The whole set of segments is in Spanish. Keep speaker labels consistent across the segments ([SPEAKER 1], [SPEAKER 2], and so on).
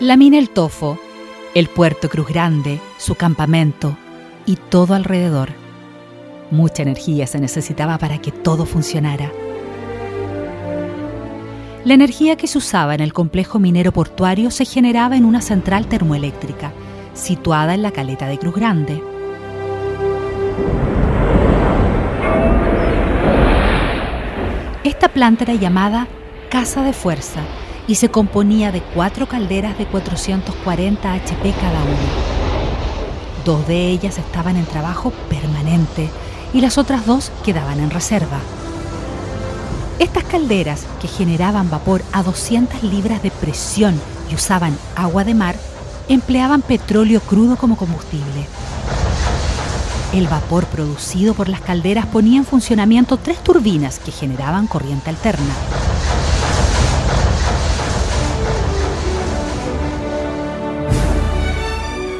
[SPEAKER 1] La mina El Tofo, el puerto Cruz Grande, su campamento y todo alrededor. Mucha energía se necesitaba para que todo funcionara. La energía que se usaba en el complejo minero portuario se generaba en una central termoeléctrica, situada en la caleta de Cruz Grande. Esta planta era llamada Casa de Fuerza y se componía de cuatro calderas de 440 HP cada una. Dos de ellas estaban en trabajo permanente y las otras dos quedaban en reserva. Estas calderas, que generaban vapor a 200 libras de presión y usaban agua de mar, empleaban petróleo crudo como combustible. El vapor producido por las calderas ponía en funcionamiento tres turbinas que generaban corriente alterna.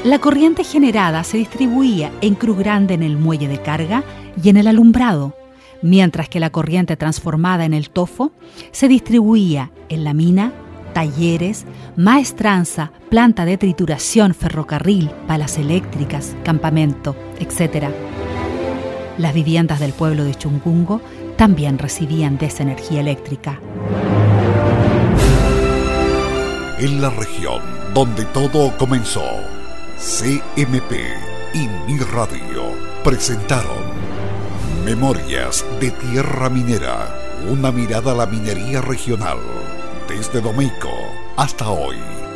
[SPEAKER 1] La corriente generada se distribuía en Cruz Grande en el muelle de carga y en el alumbrado, mientras que la corriente transformada en el tofo se distribuía en la mina, talleres, maestranza, planta de trituración, ferrocarril, palas eléctricas, campamento, etc. Las viviendas del pueblo de Chungungo también recibían de esa energía eléctrica.
[SPEAKER 2] En la región donde todo comenzó, CMP y Mi Radio presentaron Memorias de Tierra Minera, una mirada a la minería regional desde Domeico hasta hoy.